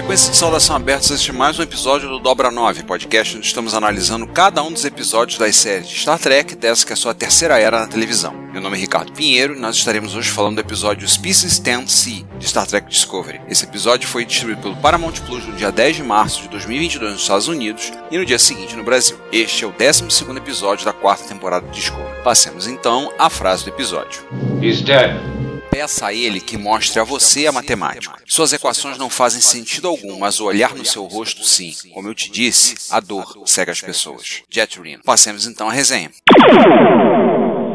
Frequência de saudação aberta, este mais um episódio do Dobra 9, podcast onde estamos analisando cada um dos episódios das séries de Star Trek, dessa que é a sua terceira era na televisão. Meu nome é Ricardo Pinheiro e nós estaremos hoje falando do episódio Species 10C de Star Trek Discovery. Esse episódio foi distribuído pelo Paramount Plus no dia 10 de março de 2022 nos Estados Unidos e no dia seguinte no Brasil. Este é o 12 episódio da quarta temporada de Discovery. Passemos então à frase do episódio. He's dead. Peça a ele que mostre a você a matemática. Suas equações não fazem sentido algum, mas o olhar no seu rosto sim. Como eu te disse, a dor cega as pessoas. Jet Reno. Passemos então à resenha.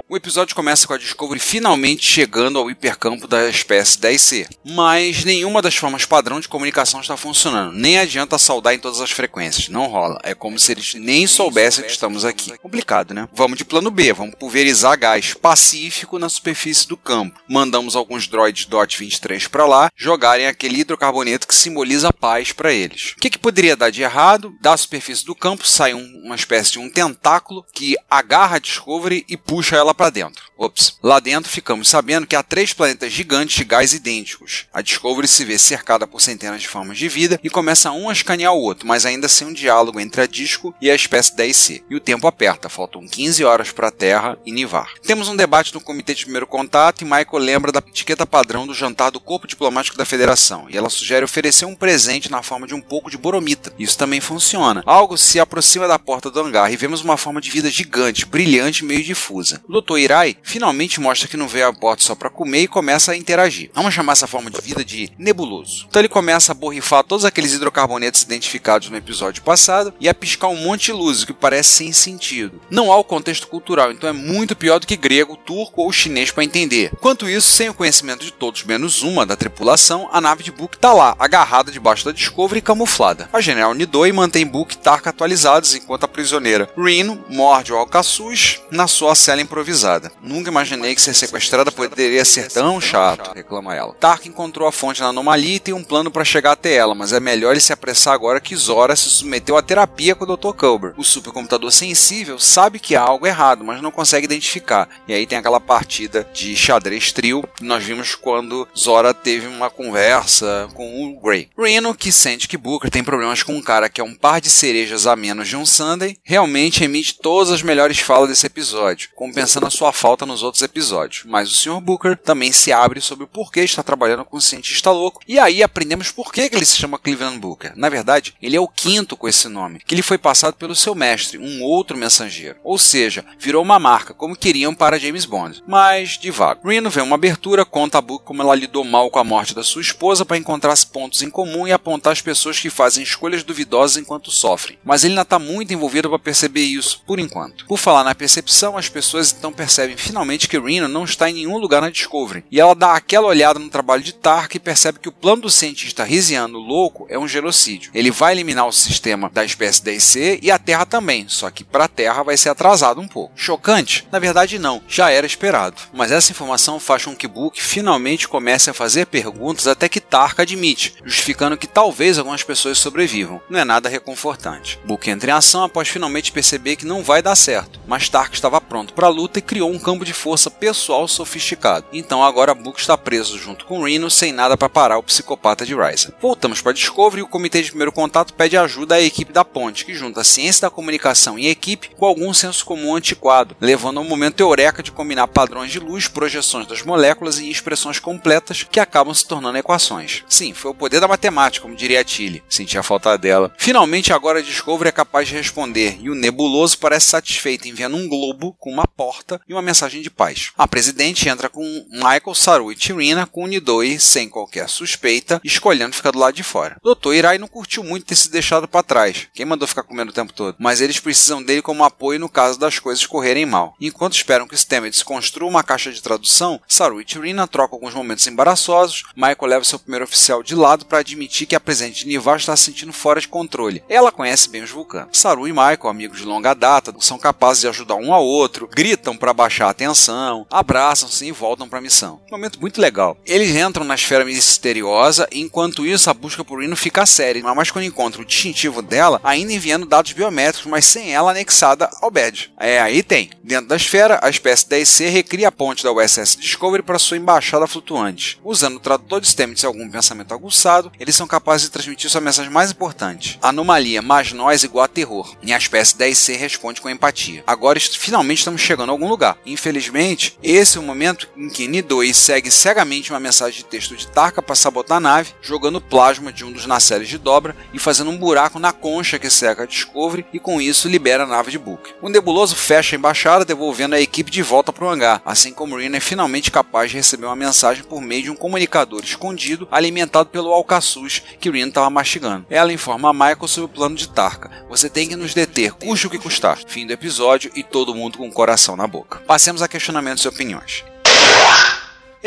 O episódio começa com a Discovery finalmente chegando ao hipercampo da espécie 10C, mas nenhuma das formas padrão de comunicação está funcionando. Nem adianta saudar em todas as frequências, não rola. É como se eles nem soubessem que estamos aqui. Complicado, né? Vamos de plano B, vamos pulverizar gás pacífico na superfície do campo. Mandamos alguns droids DOT 23 para lá jogarem aquele hidrocarboneto que simboliza a paz para eles. O que, que poderia dar de errado? Da superfície do campo sai um, uma espécie de um tentáculo que agarra a Discovery e puxa ela para dentro. Ops. Lá dentro ficamos sabendo que há três planetas gigantes de gás idênticos. A Discovery se vê cercada por centenas de formas de vida e começa um a escanear o outro, mas ainda sem um diálogo entre a Disco e a espécie 10C. E o tempo aperta, faltam 15 horas para a Terra e Nivar. Temos um debate no comitê de primeiro contato e Michael lembra da etiqueta padrão do jantar do corpo diplomático da Federação, e ela sugere oferecer um presente na forma de um pouco de boromita. Isso também funciona. Algo se aproxima da porta do hangar e vemos uma forma de vida gigante, brilhante e meio difusa. O Dr. Irai finalmente mostra que não veio a bordo só para comer e começa a interagir. Vamos chamar essa forma de vida de nebuloso. Então ele começa a borrifar todos aqueles hidrocarbonetos identificados no episódio passado e a piscar um monte de luzes, que parece sem sentido. Não há o contexto cultural, então é muito pior do que grego, turco ou chinês para entender. Enquanto isso, sem o conhecimento de todos menos uma da tripulação, a nave de Book está lá, agarrada debaixo da Discovery e camuflada. A General Nidoi mantém Book e Tark atualizados enquanto a prisioneira Reno morde o Alcaçuz na sua cela improvisada. Nunca imaginei que ser sequestrada poderia ser tão chato, reclama ela. Tark encontrou a fonte na anomalia e tem um plano para chegar até ela, mas é melhor ele se apressar agora que Zora se submeteu à terapia com o Dr. Culber. O supercomputador sensível sabe que há algo errado, mas não consegue identificar. E aí tem aquela partida de xadrez trio que nós vimos quando Zora teve uma conversa com o Grey. Reno, que sente que Booker tem problemas com um cara que é um par de cerejas a menos de um Sunday, realmente emite todas as melhores falas desse episódio, compensando a sua falta nos outros episódios. Mas o Sr. Booker também se abre sobre o porquê está trabalhando com um cientista louco, e aí aprendemos por que ele se chama Cleveland Booker. Na verdade, ele é o quinto com esse nome, que lhe foi passado pelo seu mestre, um outro mensageiro. Ou seja, virou uma marca, como queriam para James Bond. Mas, devagar. Reno vê uma abertura, conta a Book como ela lidou mal com a morte da sua esposa para encontrar pontos em comum e apontar as pessoas que fazem escolhas duvidosas enquanto sofrem. Mas ele ainda está muito envolvido para perceber isso, por enquanto. Por falar na percepção, as pessoas então percebem finalmente que Reno não está em nenhum lugar na Discovery. E ela dá aquela olhada no trabalho de Tark e percebe que o plano do cientista risiano louco é um genocídio. Ele vai eliminar o sistema da espécie 10C e a Terra também, só que para a Terra vai ser atrasado um pouco. Chocante? Na verdade não, já era esperado. Mas essa informação faz com que Book finalmente comece a fazer perguntas até que Tark admite, justificando que talvez algumas pessoas sobrevivam. Não é nada reconfortante. Book entra em ação após finalmente perceber que não vai dar certo, mas Tark estava pronto para a luta e criou um campo de força pessoal sofisticado. Então agora Book está preso junto com Reno sem nada para parar o psicopata de Ryza. Voltamos para Discovery e o comitê de primeiro contato pede ajuda à equipe da ponte, que junta a ciência da comunicação e equipe com algum senso comum antiquado, levando ao momento eureka de combinar padrões de luz, projeções das moléculas e expressões completas que acabam se tornando equações. Sim, foi o poder da matemática, como diria Tilly. Sentia falta dela. Finalmente agora Discovery é capaz de responder e o nebuloso parece satisfeito enviando um globo com uma porta e uma mensagem de paz. A presidente entra com Michael, Saru e Tirina com Nidoi sem qualquer suspeita, escolhendo ficar do lado de fora. Doutor Irai não curtiu muito ter se deixado para trás. Quem mandou ficar comendo o tempo todo? Mas eles precisam dele como apoio no caso das coisas correrem mal. Enquanto esperam que Stamets construa uma caixa de tradução, Saru e Tirina trocam alguns momentos embaraçosos. Michael leva seu primeiro oficial de lado para admitir que a presidente de Nivar está se sentindo fora de controle. Ela conhece bem os vulcanos. Saru e Michael, amigos de longa data, são capazes de ajudar um ao outro, gritam para baixar a tensão, abraçam-se e voltam para a missão. Um momento muito legal. Eles entram na esfera misteriosa enquanto isso a busca por Rino fica séria, mas quando encontra o distintivo dela, ainda enviando dados biométricos, mas sem ela anexada ao badge. É, aí tem. Dentro da esfera, a espécie 10C recria a ponte da USS Discovery para sua embaixada flutuante. Usando o tradutor de Stamets e algum pensamento aguçado, eles são capazes de transmitir sua mensagem mais importante. Anomalia mais nós igual a terror. E a espécie 10C responde com empatia. Agora finalmente estamos chegando a algum lugar. Infelizmente, esse é o momento em que Nidoi segue cegamente uma mensagem de texto de Tarka para sabotar a nave, jogando plasma de um dos nacelles de dobra e fazendo um buraco na concha que seca a Discovery e com isso libera a nave de Book. O nebuloso fecha a embaixada, devolvendo a equipe de volta para o hangar, assim como Rina é finalmente capaz de receber uma mensagem por meio de um comunicador escondido alimentado pelo alcaçuz que Rina estava mastigando. Ela informa a Michael sobre o plano de Tarka. Você tem que nos deter, custe o que custar. Fim do episódio e todo mundo com o coração na boca. Passemos a questionamentos e opiniões.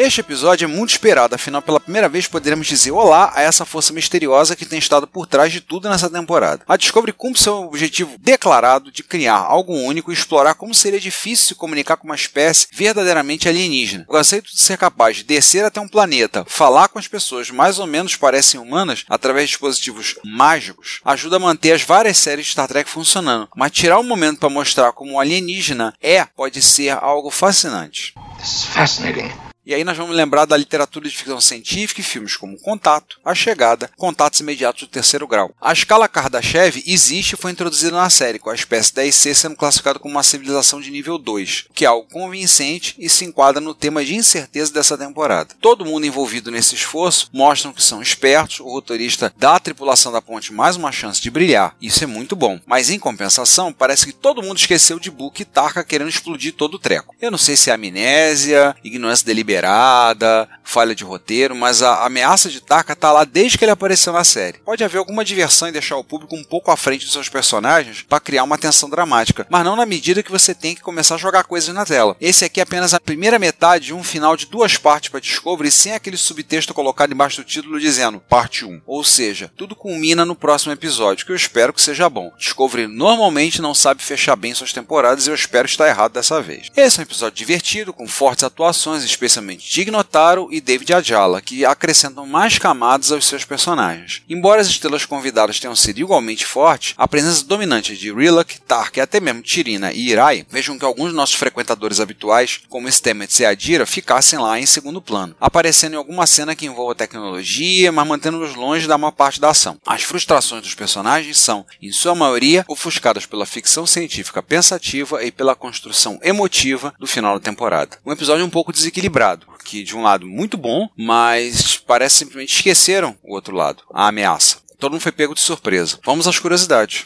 Este episódio é muito esperado, afinal, pela primeira vez poderemos dizer olá a essa força misteriosa que tem estado por trás de tudo nessa temporada. A Discovery cumpre seu objetivo declarado de criar algo único e explorar como seria difícil se comunicar com uma espécie verdadeiramente alienígena. O conceito de ser capaz de descer até um planeta, falar com as pessoas mais ou menos parecem humanas através de dispositivos mágicos, ajuda a manter as várias séries de Star Trek funcionando, mas tirar um momento para mostrar como um alienígena é pode ser algo fascinante. This is fascinating. E aí nós vamos lembrar da literatura de ficção científica e filmes como Contato, A Chegada, Contatos Imediatos do Terceiro Grau. A escala Kardashev existe e foi introduzida na série, com a espécie 10C sendo classificada como uma civilização de nível 2, que é algo convincente e se enquadra no tema de incerteza dessa temporada. Todo mundo envolvido nesse esforço mostram que são espertos, o roteirista dá à tripulação da ponte mais uma chance de brilhar, isso é muito bom. Mas em compensação, parece que todo mundo esqueceu de Book e Tarka querendo explodir todo o treco. Eu não sei se é amnésia, ignorância deliberada, deliberada, falha de roteiro, mas a ameaça de Taka tá lá desde que ele apareceu na série. Pode haver alguma diversão em deixar o público um pouco à frente dos seus personagens para criar uma tensão dramática, mas não na medida que você tem que começar a jogar coisas na tela. Esse aqui é apenas a primeira metade de um final de duas partes para Discovery sem aquele subtexto colocado embaixo do título dizendo parte 1. Ou seja, tudo culmina no próximo episódio, que eu espero que seja bom. Discovery normalmente não sabe fechar bem suas temporadas e eu espero estar errado dessa vez. Esse é um episódio divertido, com fortes atuações, especialmente principalmente Tig Notaro e David Ajala, que acrescentam mais camadas aos seus personagens. Embora as estrelas convidadas tenham sido igualmente fortes, a presença dominante de Rilak, Tark e até mesmo Tirina e Irai vejam que alguns de nossos frequentadores habituais, como Stamets e Adira, ficassem lá em segundo plano, aparecendo em alguma cena que envolva tecnologia, mas mantendo-nos longe da maior parte da ação. As frustrações dos personagens são, em sua maioria, ofuscadas pela ficção científica pensativa e pela construção emotiva do final da temporada. Um episódio um pouco desequilibrado que de um lado muito bom, mas parece simplesmente esqueceram o outro lado, a ameaça. Todo mundo foi pego de surpresa. Vamos às curiosidades.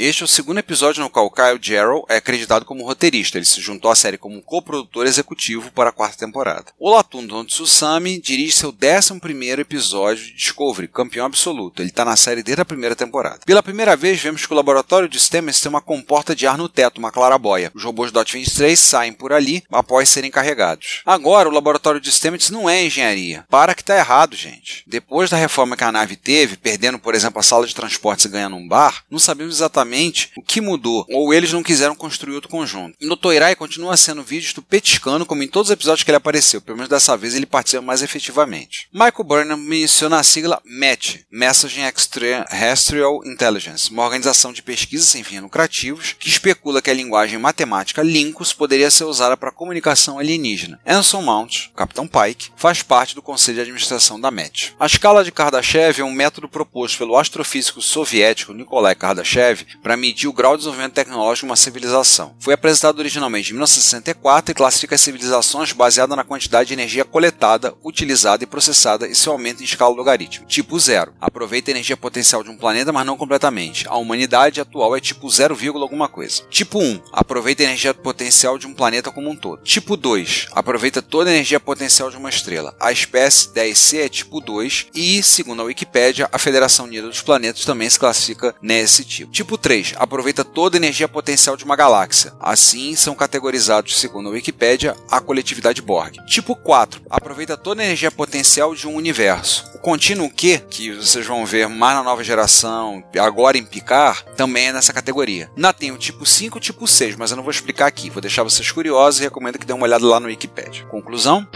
Este é o segundo episódio no qual Kyle Jarrow é acreditado como roteirista. Ele se juntou à série como coprodutor executivo para a quarta temporada. O Latundo Tsusami dirige seu 11 episódio de Discovery, campeão absoluto. Ele está na série desde a primeira temporada. Pela primeira vez, vemos que o laboratório de Stamets tem uma comporta de ar no teto, uma clarabóia. Os robôs DOT 23 saem por ali após serem carregados. Agora, o laboratório de Stamets não é engenharia. Para que está errado, gente. Depois da reforma que a nave teve, perdendo, por exemplo, a sala de transportes e ganhando um bar, não sabemos exatamente o que mudou, ou eles não quiseram construir outro conjunto. No Toirai continua sendo vídeos do petiscando, como em todos os episódios que ele apareceu, pelo menos dessa vez ele participa mais efetivamente. Michael Burnham menciona a sigla MET, Messaging Extraterrestrial Intelligence, uma organização de pesquisa sem fins lucrativos que especula que a linguagem matemática Linkus poderia ser usada para comunicação alienígena. Anson Mount, Capitão Pike, faz parte do conselho de administração da MET. A escala de Kardashev é um método proposto pelo astrofísico soviético Nikolai Kardashev para medir o grau de desenvolvimento tecnológico de uma civilização. Foi apresentado originalmente em 1964 e classifica as civilizações baseada na quantidade de energia coletada, utilizada e processada e seu aumento em escala logarítmica. Tipo 0. Aproveita a energia potencial de um planeta, mas não completamente. A humanidade atual é tipo 0, alguma coisa. Tipo 1. Aproveita a energia potencial de um planeta como um todo. Tipo 2. Aproveita toda a energia potencial de uma estrela. A espécie 10C é tipo 2 e, segundo a Wikipédia, a Federação Unida dos Planetas também se classifica nesse tipo. Tipo 3. Aproveita toda a energia potencial de uma galáxia. Assim, são categorizados, segundo a Wikipédia, a coletividade Borg. Tipo 4. Aproveita toda a energia potencial de um universo. O contínuo Q, que vocês vão ver mais na nova geração, agora em Picard, também é nessa categoria. Na tem o tipo 5 e o tipo 6, mas eu não vou explicar aqui. Vou deixar vocês curiosos e recomendo que dêem uma olhada lá no Wikipedia. Conclusão?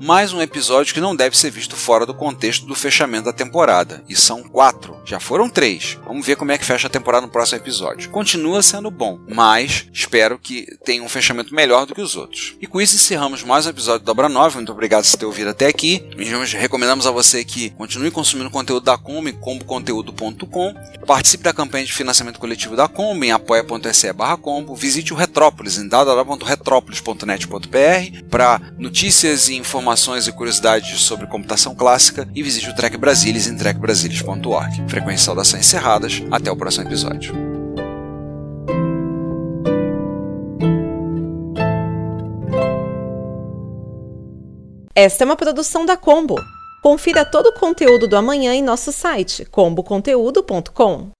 Mais um episódio que não deve ser visto fora do contexto do fechamento da temporada. E são quatro. Já foram três. Vamos ver como é que fecha a temporada no próximo episódio. Continua sendo bom, mas espero que tenha um fechamento melhor do que os outros. E com isso encerramos mais um episódio da Obra Nova. Muito obrigado por ter ouvido até aqui. Recomendamos a você que continue consumindo conteúdo da em comboconteúdo.com. Participe da campanha de financiamento coletivo da Combo em apoia.se barra combo. Visite o Retrópolis em www.retrópolis.net.br para notícias e informações informações e curiosidades sobre computação clássica e visite o Trek Brasilis em trekbrasilis.org. Frequência e saudações encerradas. Até o próximo episódio. Esta é uma produção da Combo. Confira todo o conteúdo do amanhã em nosso site comboconteúdo.com.